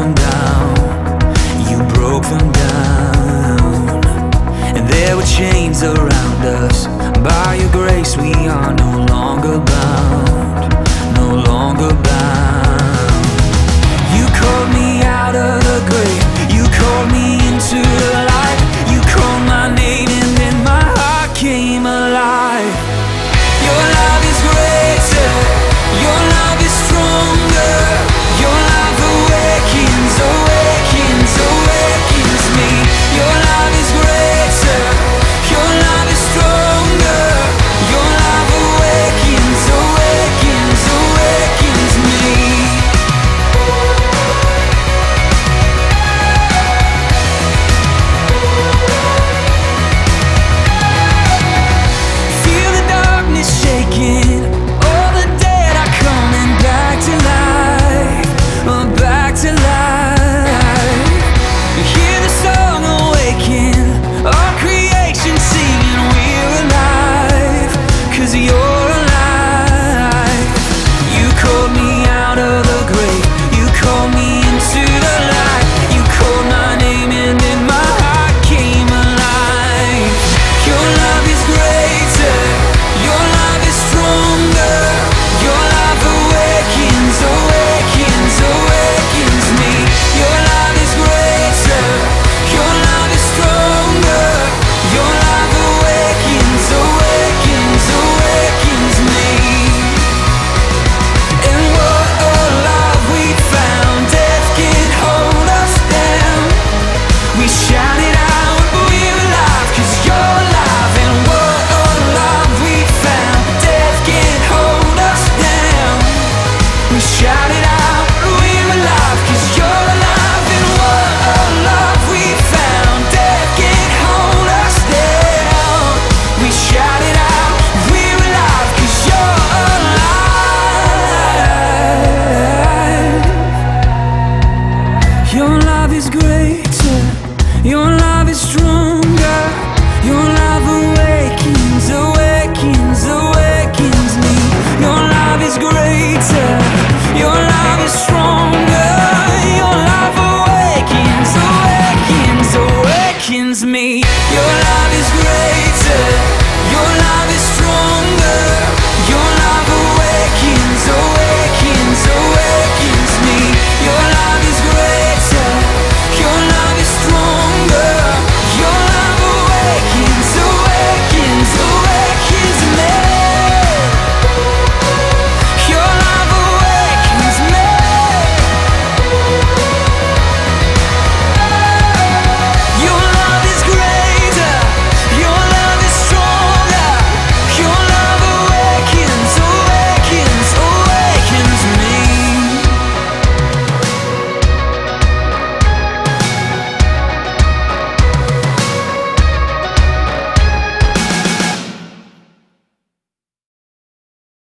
them down, you broke them down. And there were chains around us. By your grace, we are no longer bound, no longer bound. You called me out of the grave, you called me into the light, you called my name, and then my heart came alive. shouting Your love is greater, your love is stronger.